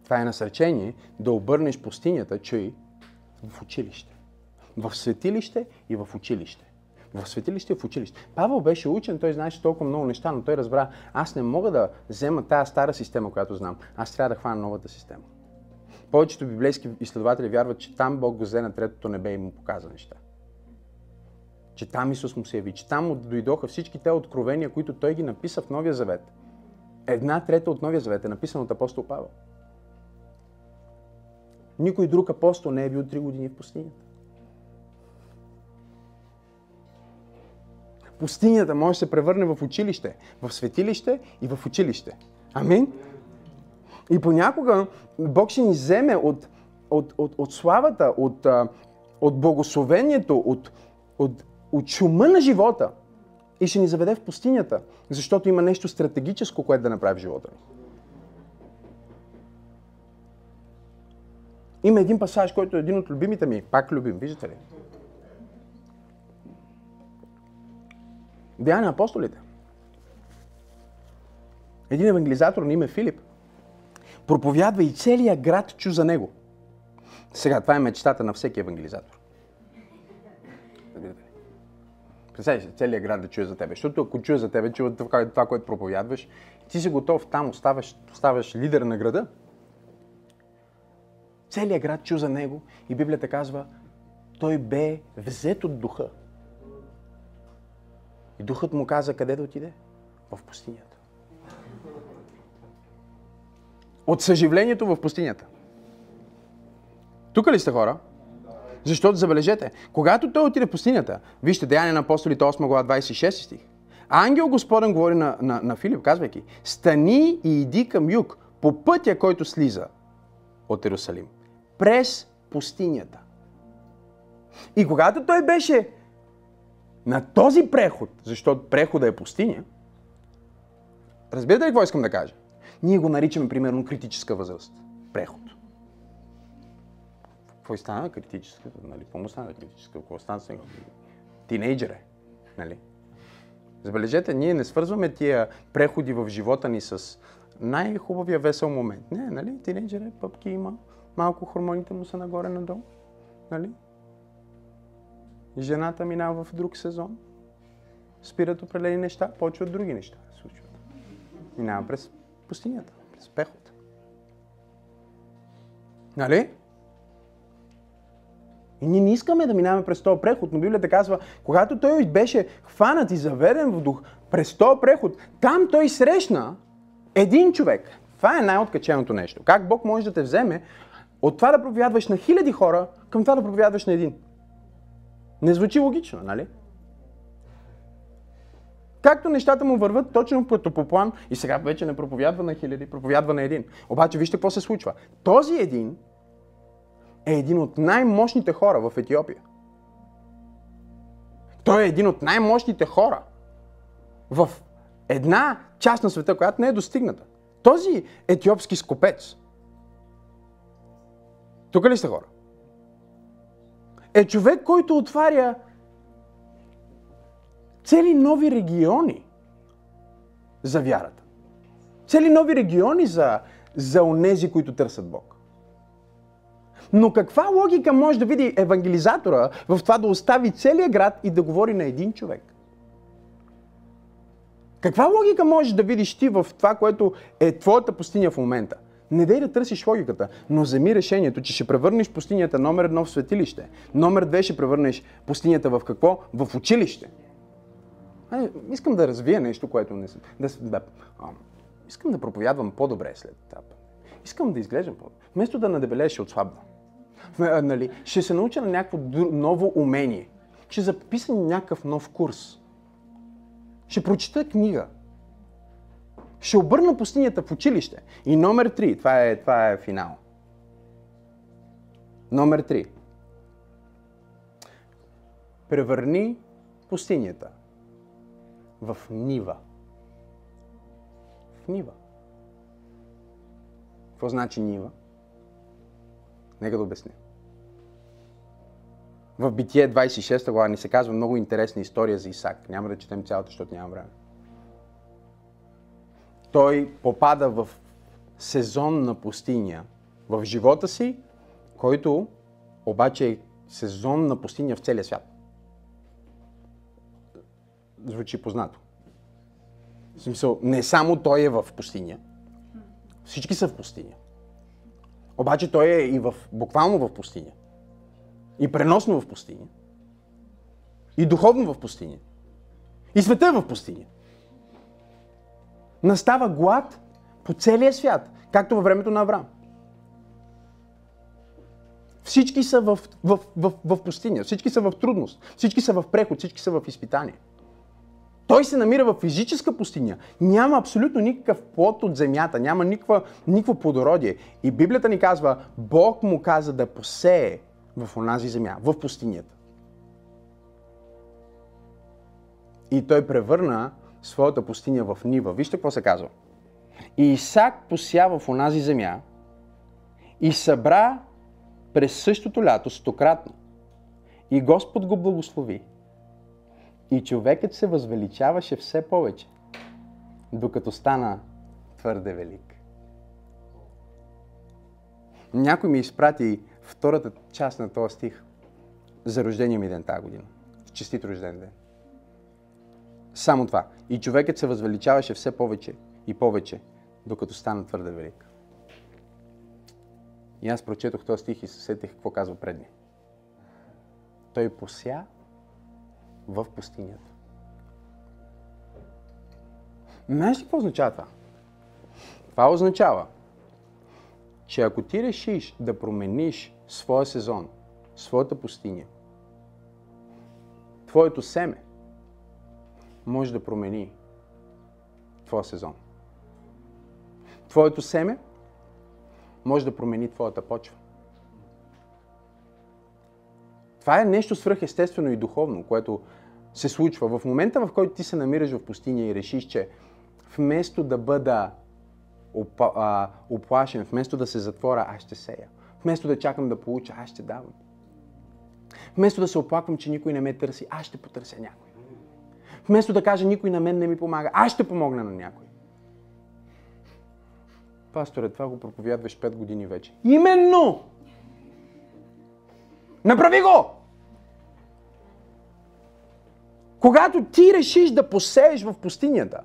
Това е насърчение да обърнеш пустинята, чуй, в училище. В светилище и в училище. В светилище в училище. Павел беше учен, той знаеше толкова много неща, но той разбра, аз не мога да взема тази стара система, която знам. Аз трябва да хвана новата система. Повечето библейски изследователи вярват, че там Бог го взе на третото небе и му показа неща че там Исус му се яви, че там дойдоха всички те откровения, които той ги написа в Новия Завет. Една трета от Новия Завет е написана от апостол Павел. Никой друг апостол не е бил три години в пустинята. Пустинята може да се превърне в училище, в светилище и в училище. Амин? И понякога Бог ще ни вземе от, от, от, от славата, от, от благословението, от, от от шума на живота и ще ни заведе в пустинята, защото има нещо стратегическо, което да направи в живота ни. Има един пасаж, който е един от любимите ми. Пак любим, виждате ли? Деяния на апостолите. Един евангелизатор на име Филип проповядва и целият град чу за него. Сега, това е мечтата на всеки евангелизатор. Представяш се, целият град да чуе за тебе. Защото ако чуе за тебе, чува това което проповядваш, ти си готов там, оставаш, оставаш лидер на града. Целият град чу за него и Библията казва, той бе взет от духа. И духът му каза къде да отиде? В пустинята. От съживлението в пустинята. Тук ли сте хора? Защото забележете, когато той отиде в пустинята, вижте Деяния на апостолите 8 глава 26 стих, ангел Господен говори на, на, на Филип, казвайки, стани и иди към юг, по пътя, който слиза от Иерусалим, през пустинята. И когато той беше на този преход, защото прехода е пустиня, разбирате ли какво искам да кажа? Ние го наричаме примерно критическа възраст. Преход. Какво стана критическа? Нали? Какво му стана критическа? Какво стана сега? Тинейджер е. Нали? Забележете, ние не свързваме тия преходи в живота ни с най-хубавия весел момент. Не, нали? Тинейджер е, пъпки има, малко хормоните му са нагоре-надолу. Нали? Жената минава в друг сезон, спират определени неща, почват други неща да случват. Минава през пустинята, през пехот. Нали? И ние не искаме да минаваме през този преход, но Библията казва, когато той беше хванат и заведен в дух през този преход, там той срещна един човек. Това е най-откаченото нещо. Как Бог може да те вземе от това да проповядваш на хиляди хора към това да проповядваш на един? Не звучи логично, нали? Както нещата му върват точно като по план и сега вече не проповядва на хиляди, проповядва на един. Обаче вижте какво се случва. Този един е един от най-мощните хора в Етиопия. Той е един от най-мощните хора в една част на света, която не е достигната. Този етиопски скопец, тук ли сте хора? Е човек, който отваря цели нови региони за вярата. Цели нови региони за, за онези, които търсят Бог. Но каква логика може да види евангелизатора в това да остави целия град и да говори на един човек? Каква логика можеш да видиш ти в това, което е твоята пустиня в момента? Не дей да търсиш логиката, но вземи решението, че ще превърнеш пустинята номер едно в светилище. Номер две ще превърнеш пустинята в какво? В училище. А, искам да развия нещо, което не съм. Да, да, а, искам да проповядвам по-добре след етап. Искам да изглеждам по-добре. Вместо да надебелея, ще отслабна. Нали, ще се науча на някакво ново умение. Ще записам някакъв нов курс. Ще прочита книга. Ще обърна пустинята в училище. И номер три, това е, това е финал. Номер три. Превърни пустинята в нива. В нива. Какво значи нива? Нека да обясня. В Битие 26 глава ни се казва много интересна история за Исак. Няма да четем цялата, защото няма време. Той попада в сезон на пустиня в живота си, който обаче е сезон на пустиня в целия свят. Звучи познато. В смисъл, не само той е в пустиня, всички са в пустиня. Обаче той е и в, буквално в пустиня. И преносно в пустиня. И духовно в пустиня. И света е в пустиня. Настава глад по целия свят, както във времето на Авраам. Всички са в, в, в, в пустиня, всички са в трудност, всички са в преход, всички са в изпитание. Той се намира в физическа пустиня. Няма абсолютно никакъв плод от земята, няма никаква, никакво плодородие. И Библията ни казва, Бог му каза да посее в онази земя, в пустинята. И той превърна своята пустиня в нива. Вижте какво се казва. И Исак посява в онази земя и събра през същото лято стократно. И Господ го благослови. И човекът се възвеличаваше все повече, докато стана твърде велик. Някой ми изпрати втората част на този стих за рождения ми ден тази година. Честит рожден ден. Само това. И човекът се възвеличаваше все повече и повече, докато стана твърде велик. И аз прочетох този стих и се сетих какво казва предни. Той пося в пустинята. Знаеш ли какво означава това? Това означава, че ако ти решиш да промениш своя сезон, своята пустиня, твоето семе може да промени твоя сезон. Твоето семе може да промени твоята почва. Това е нещо свръхестествено и духовно, което се случва. В момента, в който ти се намираш в пустиня и решиш, че вместо да бъда оплашен, вместо да се затворя, аз ще сея. Вместо да чакам да получа, аз ще давам. Вместо да се оплаквам, че никой не ме търси, аз ще потърся някой. Вместо да кажа, никой на мен не ми помага, аз ще помогна на някой. Пасторе, това го проповядваш 5 години вече. Именно! Направи го! Когато ти решиш да посееш в пустинята,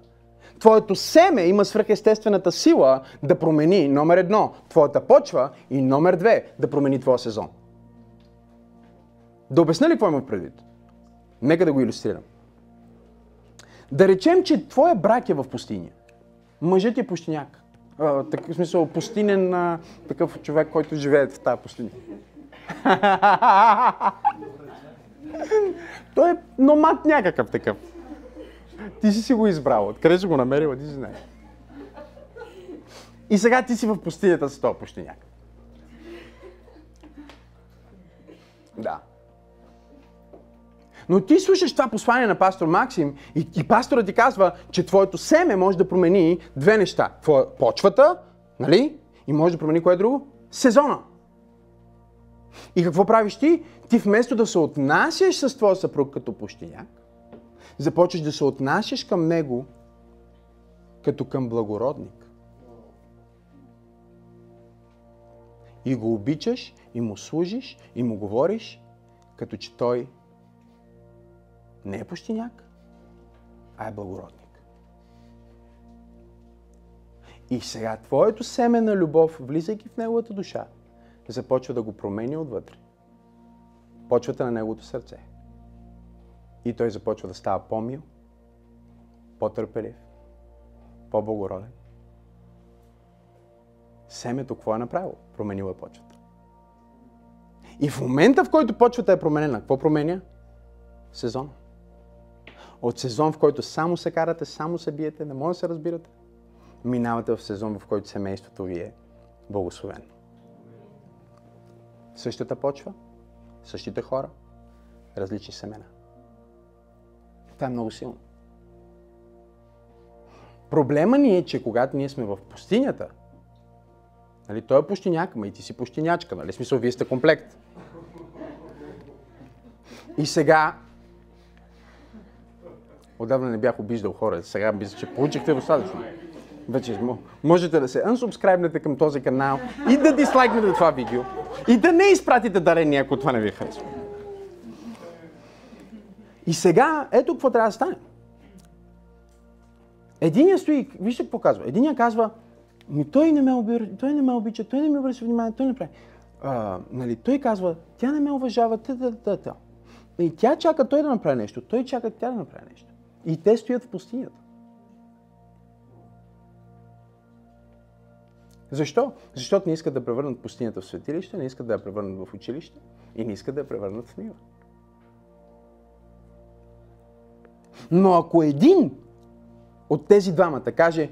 твоето семе има свръхестествената сила да промени номер едно, твоята почва и номер две, да промени твоя сезон. Да обясня ли какво има предвид? Нека да го иллюстрирам. Да речем, че твоя брак е в пустиня. Мъжът е пустиняк. А, в смисъл, пустинен а, такъв човек, който живее в тази пустиня. Той е номад някакъв такъв. Ти си си го избрал. Откъде си го намерила, ти си знаеш. И сега ти си в пустинята с този пустиняк. Да. Но ти слушаш това послание на пастор Максим и, и пастора ти казва, че твоето семе може да промени две неща. Твоя почвата, нали? И може да промени кое е друго? Сезона. И какво правиш ти? Ти вместо да се отнасяш с твоя съпруг като пущиняк, започваш да се отнасяш към него като към благородник. И го обичаш, и му служиш, и му говориш, като че той не е пущиняк, а е благородник. И сега твоето семе на любов, влизайки в неговата душа, започва да го променя отвътре. Почвата на неговото сърце. И той започва да става по-мил, по-търпелив, по-благороден. Семето какво е направило? Променило е почвата. И в момента, в който почвата е променена, какво променя? Сезон. От сезон, в който само се карате, само се биете, не може да се разбирате, минавате в сезон, в който семейството ви е благословено. Същата почва, същите хора, различни семена. Това е много силно. Проблема ни е, че когато ние сме в пустинята, нали, той е пустиняк, ма и ти си пустинячка, нали? Смисъл, вие сте комплект. И сега, отдавна не бях обиждал хора, сега мисля, че получихте достатъчно. Вече можете да се unsubscribe към този канал и да дислайкнете това видео и да не изпратите дарение, ако това не ви харесва. И сега, ето какво трябва да стане. Единия стои, вижте какво казва. Единия казва, ми той не ме, обира, той не ме обича, той не ми обръща внимание, той не прави. А, нали, той казва, тя не ме уважава, та, та, та, та. И тя чака той да направи нещо, той чака тя да направи нещо. И те стоят в пустинята. Защо? Защото не искат да превърнат пустинята в светилище, не искат да я превърнат в училище и не искат да я превърнат в нива. Но ако един от тези двамата каже,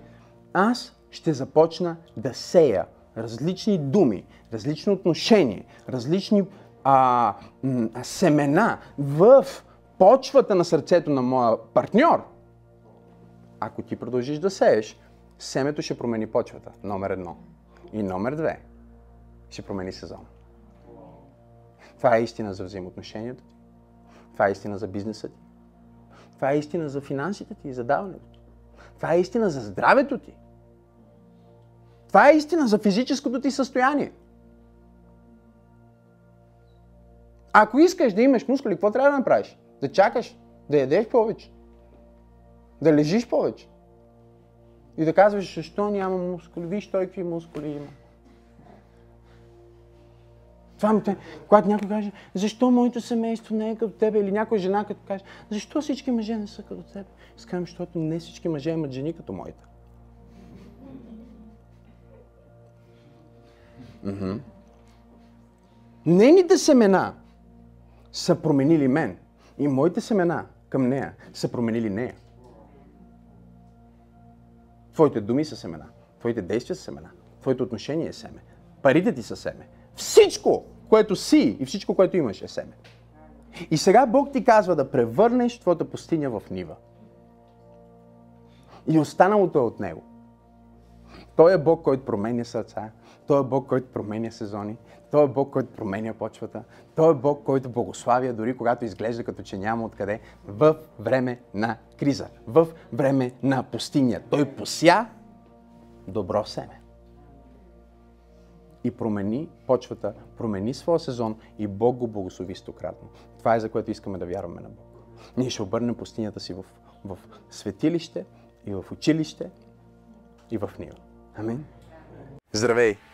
аз ще започна да сея различни думи, различни отношения, различни а, м- семена в почвата на сърцето на моя партньор, ако ти продължиш да сееш, семето ще промени почвата, номер едно. И номер две, ще промени сезон. Това е истина за взаимоотношението ти. Това е истина за бизнеса ти. Това е истина за финансите ти и за даването ти. Това е истина за здравето ти. Това е истина за физическото ти състояние. Ако искаш да имаш мускули, какво трябва да направиш? Да чакаш, да ядеш повече, да лежиш повече и да казваш, защо няма мускули, виж той какви мускули има. Това ми те, когато някой каже, защо моето семейство не е като тебе, или някоя жена като каже, защо всички мъже не са като теб? Скажем, защото не всички мъже имат жени като моите. Mm-hmm. Нейните семена са променили мен. И моите семена към нея са променили нея. Твоите думи са семена. Твоите действия са семена. Твоето отношение е семе. Парите ти са семе. Всичко, което си и всичко, което имаш е семе. И сега Бог ти казва да превърнеш твоята пустиня в нива. И останалото е от Него. Той е Бог, който променя сърца. Той е Бог, който променя сезони. Той е Бог, който променя почвата. Той е Бог, който благославя, дори когато изглежда като че няма откъде, в време на криза, в време на пустиня. Той пося добро семе. И промени почвата, промени своя сезон и Бог го благослови стократно. Това е за което искаме да вярваме на Бог. Ние ще обърнем пустинята си в, в светилище и в училище и в нива. Амин. Здравей!